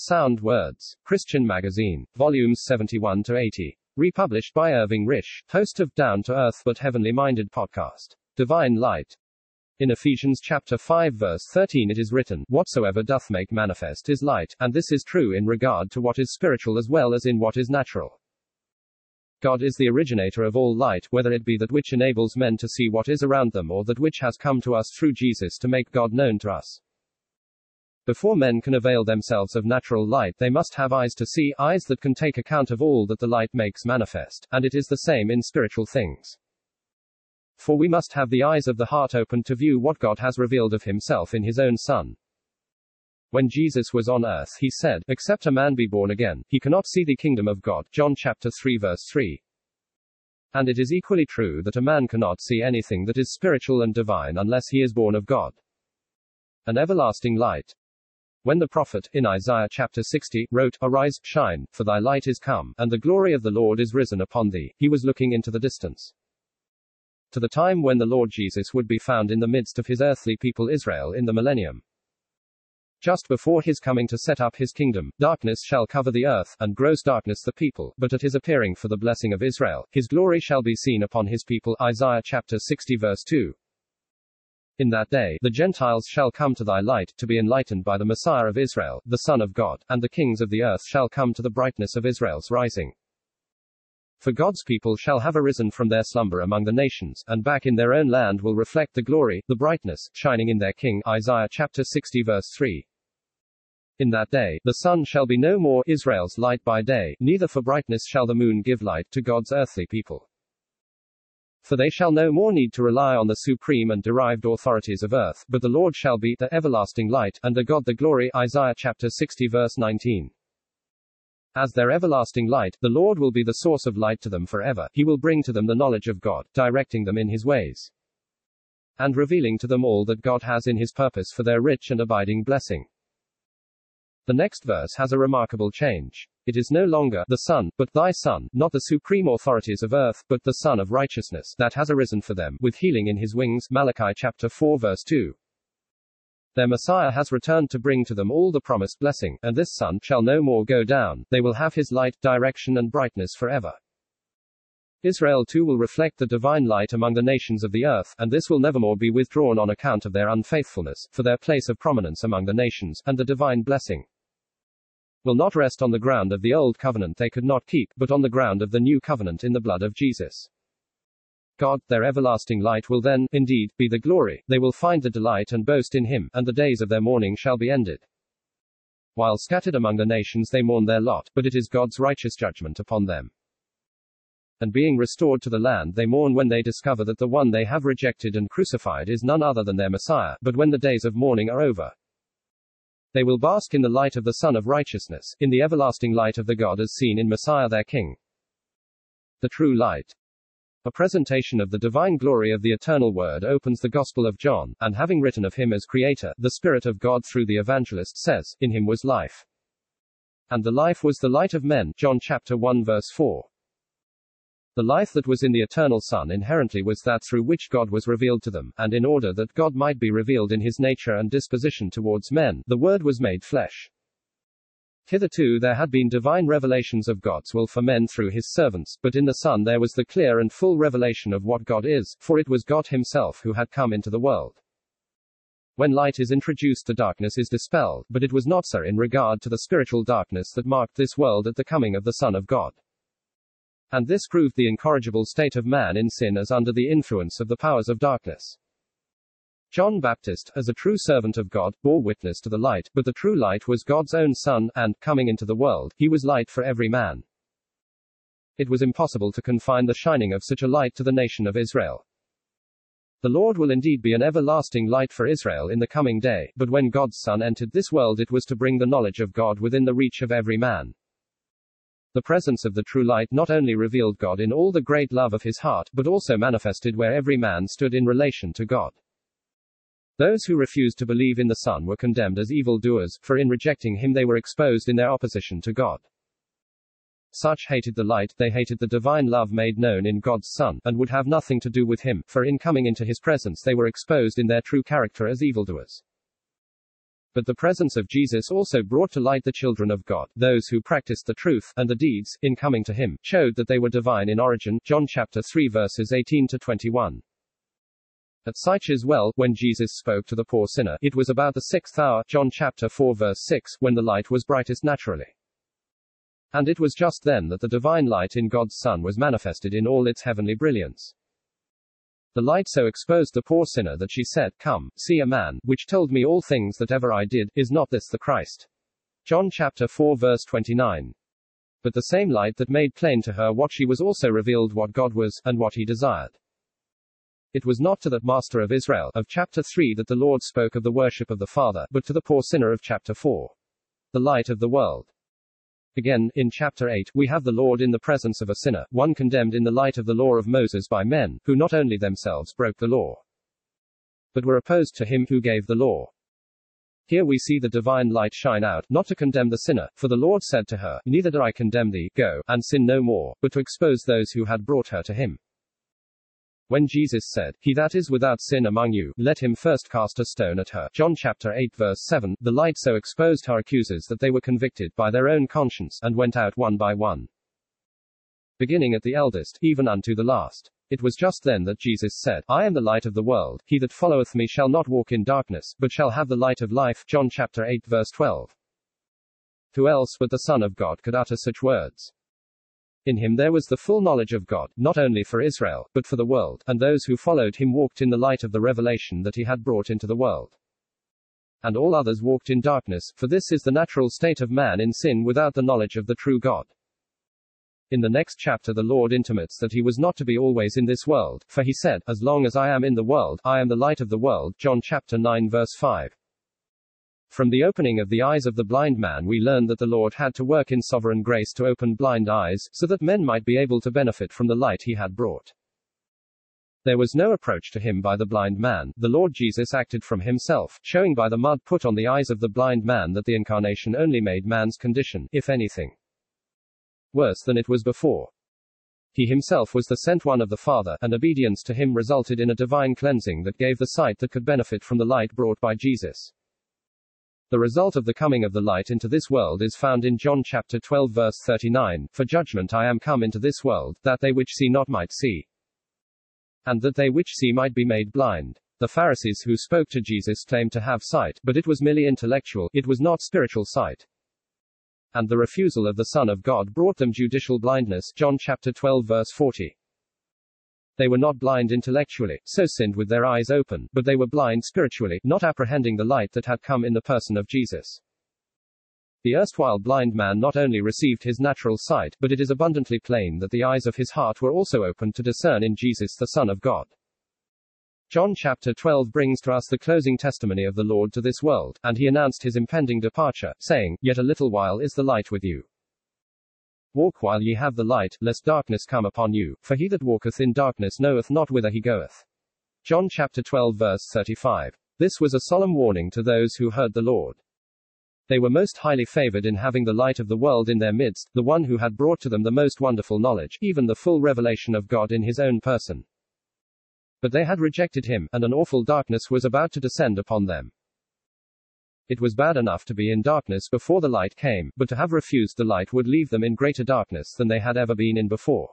Sound Words, Christian Magazine, volumes 71 to 80. Republished by Irving Risch, host of Down to Earth but Heavenly Minded podcast. Divine Light. In Ephesians chapter 5 verse 13 it is written, Whatsoever doth make manifest is light, and this is true in regard to what is spiritual as well as in what is natural. God is the originator of all light, whether it be that which enables men to see what is around them or that which has come to us through Jesus to make God known to us. Before men can avail themselves of natural light, they must have eyes to see, eyes that can take account of all that the light makes manifest, and it is the same in spiritual things. For we must have the eyes of the heart open to view what God has revealed of himself in his own Son. When Jesus was on earth, he said, Except a man be born again, he cannot see the kingdom of God. John chapter 3 verse 3. And it is equally true that a man cannot see anything that is spiritual and divine unless he is born of God. An everlasting light. When the prophet, in Isaiah chapter 60, wrote, Arise, shine, for thy light is come, and the glory of the Lord is risen upon thee, he was looking into the distance. To the time when the Lord Jesus would be found in the midst of his earthly people Israel in the millennium. Just before his coming to set up his kingdom, darkness shall cover the earth, and gross darkness the people, but at his appearing for the blessing of Israel, his glory shall be seen upon his people. Isaiah chapter 60 verse 2. In that day, the Gentiles shall come to thy light, to be enlightened by the Messiah of Israel, the Son of God, and the kings of the earth shall come to the brightness of Israel's rising. For God's people shall have arisen from their slumber among the nations, and back in their own land will reflect the glory, the brightness, shining in their King. Isaiah chapter 60 verse 3. In that day, the sun shall be no more Israel's light by day, neither for brightness shall the moon give light to God's earthly people. For they shall no more need to rely on the supreme and derived authorities of earth, but the Lord shall be the everlasting light, and the God the glory. Isaiah chapter 60 verse 19. As their everlasting light, the Lord will be the source of light to them forever. He will bring to them the knowledge of God, directing them in his ways, and revealing to them all that God has in his purpose for their rich and abiding blessing. The next verse has a remarkable change. It is no longer the Son, but thy Son, not the supreme authorities of earth, but the Sun of righteousness, that has arisen for them, with healing in his wings. Malachi chapter 4 verse 2. Their Messiah has returned to bring to them all the promised blessing, and this sun shall no more go down, they will have his light, direction, and brightness forever. Israel too will reflect the divine light among the nations of the earth, and this will nevermore be withdrawn on account of their unfaithfulness, for their place of prominence among the nations, and the divine blessing will not rest on the ground of the old covenant they could not keep, but on the ground of the new covenant in the blood of Jesus. God, their everlasting light will then, indeed, be the glory, they will find the delight and boast in him, and the days of their mourning shall be ended. While scattered among the nations they mourn their lot, but it is God's righteous judgment upon them. And being restored to the land they mourn when they discover that the one they have rejected and crucified is none other than their Messiah, but when the days of mourning are over, they will bask in the light of the Sun of Righteousness, in the everlasting light of the God as seen in Messiah their King. The true light. A presentation of the divine glory of the eternal Word opens the Gospel of John, and having written of him as Creator, the Spirit of God through the evangelist says, In him was life. And the life was the light of men. John chapter 1 verse 4. The life that was in the eternal Son inherently was that through which God was revealed to them, and in order that God might be revealed in his nature and disposition towards men, the Word was made flesh. Hitherto there had been divine revelations of God's will for men through his servants, but in the Son there was the clear and full revelation of what God is, for it was God himself who had come into the world. When light is introduced, the darkness is dispelled, but it was not so in regard to the spiritual darkness that marked this world at the coming of the Son of God. And this proved the incorrigible state of man in sin as under the influence of the powers of darkness. John Baptist, as a true servant of God, bore witness to the light, but the true light was God's own Son, and, coming into the world, he was light for every man. It was impossible to confine the shining of such a light to the nation of Israel. The Lord will indeed be an everlasting light for Israel in the coming day, but when God's Son entered this world, it was to bring the knowledge of God within the reach of every man. The presence of the true light not only revealed God in all the great love of his heart, but also manifested where every man stood in relation to God. Those who refused to believe in the Son were condemned as evildoers, for in rejecting him they were exposed in their opposition to God. Such hated the light, they hated the divine love made known in God's Son, and would have nothing to do with him, for in coming into his presence they were exposed in their true character as evildoers. But the presence of Jesus also brought to light the children of God, those who practiced the truth, and the deeds, in coming to him, showed that they were divine in origin. John chapter 3 verses 18 to 21. At Sychar's well, when Jesus spoke to the poor sinner, it was about the sixth hour, John chapter 4 verse 6, when the light was brightest naturally. And it was just then that the divine light in God's Son was manifested in all its heavenly brilliance. The light so exposed the poor sinner that she said, Come, see a man, which told me all things that ever I did, is not this the Christ? John chapter 4 verse 29. But the same light that made plain to her what she was also revealed what God was, and what he desired. It was not to that master of Israel, of chapter 3 that the Lord spoke of the worship of the Father, but to the poor sinner of chapter 4. The light of the world. Again, in chapter 8, we have the Lord in the presence of a sinner, one condemned in the light of the law of Moses by men, who not only themselves broke the law, but were opposed to him who gave the law. Here we see the divine light shine out, not to condemn the sinner, for the Lord said to her, Neither do I condemn thee, go, and sin no more, but to expose those who had brought her to him. When Jesus said, He that is without sin among you, let him first cast a stone at her. John chapter 8 verse 7, the light so exposed her accusers that they were convicted by their own conscience, and went out one by one. Beginning at the eldest, even unto the last. It was just then that Jesus said, I am the light of the world, he that followeth me shall not walk in darkness, but shall have the light of life. John chapter 8 verse 12. Who else but the Son of God could utter such words? In him there was the full knowledge of God, not only for Israel, but for the world, and those who followed him walked in the light of the revelation that he had brought into the world. And all others walked in darkness, for this is the natural state of man in sin without the knowledge of the true God. In the next chapter, the Lord intimates that he was not to be always in this world, for he said, As long as I am in the world, I am the light of the world. John chapter 9, verse 5. From the opening of the eyes of the blind man, we learn that the Lord had to work in sovereign grace to open blind eyes, so that men might be able to benefit from the light he had brought. There was no approach to him by the blind man. The Lord Jesus acted from himself, showing by the mud put on the eyes of the blind man that the incarnation only made man's condition, if anything, worse than it was before. He himself was the sent one of the Father, and obedience to him resulted in a divine cleansing that gave the sight that could benefit from the light brought by Jesus. The result of the coming of the light into this world is found in John chapter 12 verse 39, For judgment I am come into this world, that they which see not might see, and that they which see might be made blind. The Pharisees who spoke to Jesus claimed to have sight, but it was merely intellectual, it was not spiritual sight. And the refusal of the Son of God brought them judicial blindness. John chapter 12 verse 40. They were not blind intellectually, so sinned with their eyes open, but they were blind spiritually, not apprehending the light that had come in the person of Jesus. The erstwhile blind man not only received his natural sight, but it is abundantly plain that the eyes of his heart were also opened to discern in Jesus the Son of God. John chapter 12 brings to us the closing testimony of the Lord to this world, and he announced his impending departure, saying, Yet a little while is the light with you. Walk while ye have the light, lest darkness come upon you, for he that walketh in darkness knoweth not whither he goeth. John chapter 12 verse 35. This was a solemn warning to those who heard the Lord. They were most highly favored in having the light of the world in their midst, the one who had brought to them the most wonderful knowledge, even the full revelation of God in his own person. But they had rejected him, and an awful darkness was about to descend upon them. It was bad enough to be in darkness before the light came, but to have refused the light would leave them in greater darkness than they had ever been in before.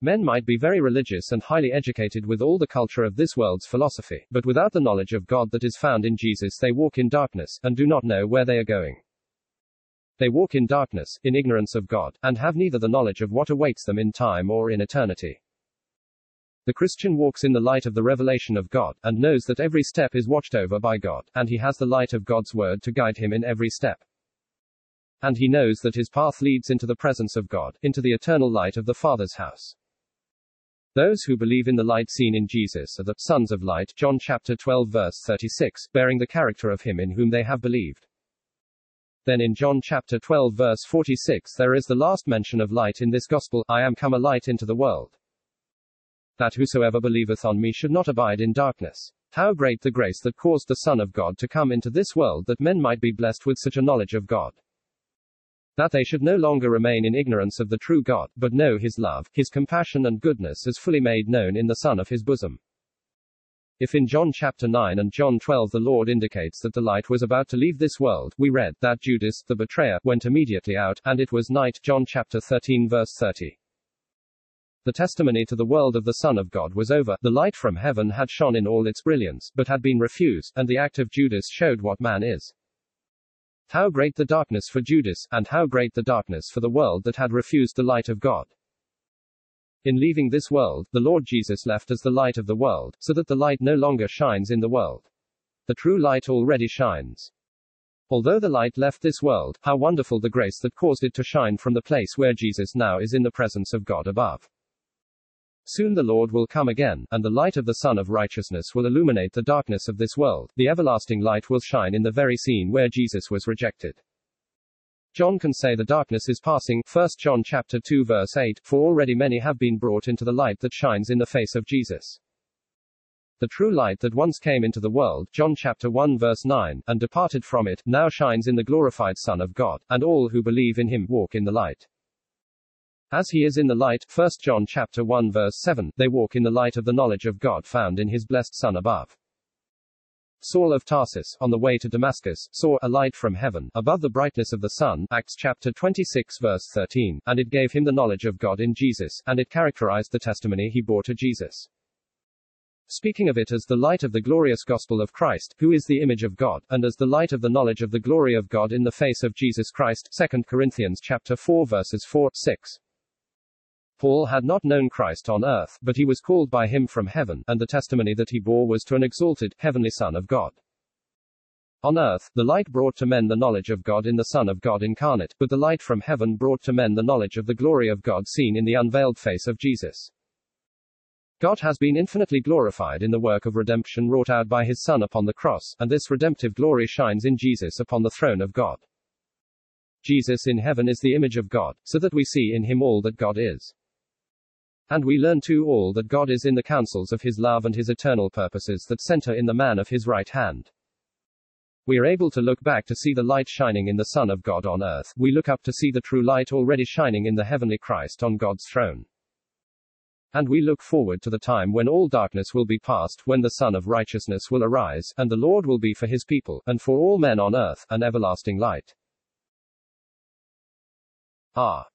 Men might be very religious and highly educated with all the culture of this world's philosophy, but without the knowledge of God that is found in Jesus, they walk in darkness, and do not know where they are going. They walk in darkness, in ignorance of God, and have neither the knowledge of what awaits them in time or in eternity. The Christian walks in the light of the revelation of God, and knows that every step is watched over by God, and he has the light of God's word to guide him in every step. And he knows that his path leads into the presence of God, into the eternal light of the Father's house. Those who believe in the light seen in Jesus are the sons of light, John chapter 12 verse 36, bearing the character of him in whom they have believed. Then in John chapter 12 verse 46 there is the last mention of light in this gospel, I am come a light into the world that whosoever believeth on me should not abide in darkness. How great the grace that caused the Son of God to come into this world that men might be blessed with such a knowledge of God. That they should no longer remain in ignorance of the true God, but know his love, his compassion and goodness as fully made known in the Son of his bosom. If in John chapter 9 and John 12 the Lord indicates that the light was about to leave this world, we read that Judas, the betrayer, went immediately out, and it was night. John chapter 13 verse 30. The testimony to the world of the Son of God was over, the light from heaven had shone in all its brilliance, but had been refused, and the act of Judas showed what man is. How great the darkness for Judas, and how great the darkness for the world that had refused the light of God. In leaving this world, the Lord Jesus left as the light of the world, so that the light no longer shines in the world. The true light already shines. Although the light left this world, how wonderful the grace that caused it to shine from the place where Jesus now is in the presence of God above. Soon the Lord will come again, and the light of the Sun of Righteousness will illuminate the darkness of this world. The everlasting light will shine in the very scene where Jesus was rejected. John can say the darkness is passing, 1 John chapter 2 verse 8, for already many have been brought into the light that shines in the face of Jesus. The true light that once came into the world, John chapter 1 verse 9, and departed from it, now shines in the glorified Son of God, and all who believe in him walk in the light. As he is in the light, 1 John chapter 1 verse 7, they walk in the light of the knowledge of God found in his blessed Son above. Saul of Tarsus, on the way to Damascus, saw a light from heaven, above the brightness of the sun, Acts chapter 26 verse 13, and it gave him the knowledge of God in Jesus, and it characterized the testimony he bore to Jesus. Speaking of it as the light of the glorious gospel of Christ, who is the image of God, and as the light of the knowledge of the glory of God in the face of Jesus Christ, 2 Corinthians chapter 4 verses 4, 6. Paul had not known Christ on earth, but he was called by him from heaven, and the testimony that he bore was to an exalted, heavenly Son of God. On earth, the light brought to men the knowledge of God in the Son of God incarnate, but the light from heaven brought to men the knowledge of the glory of God seen in the unveiled face of Jesus. God has been infinitely glorified in the work of redemption wrought out by his Son upon the cross, and this redemptive glory shines in Jesus upon the throne of God. Jesus in heaven is the image of God, so that we see in him all that God is. And we learn too all that God is in the counsels of his love and his eternal purposes that center in the man of his right hand. We are able to look back to see the light shining in the Son of God on earth. We look up to see the true light already shining in the heavenly Christ on God's throne. And we look forward to the time when all darkness will be past, when the Sun of Righteousness will arise, and the Lord will be for his people, and for all men on earth, an everlasting light. Ah.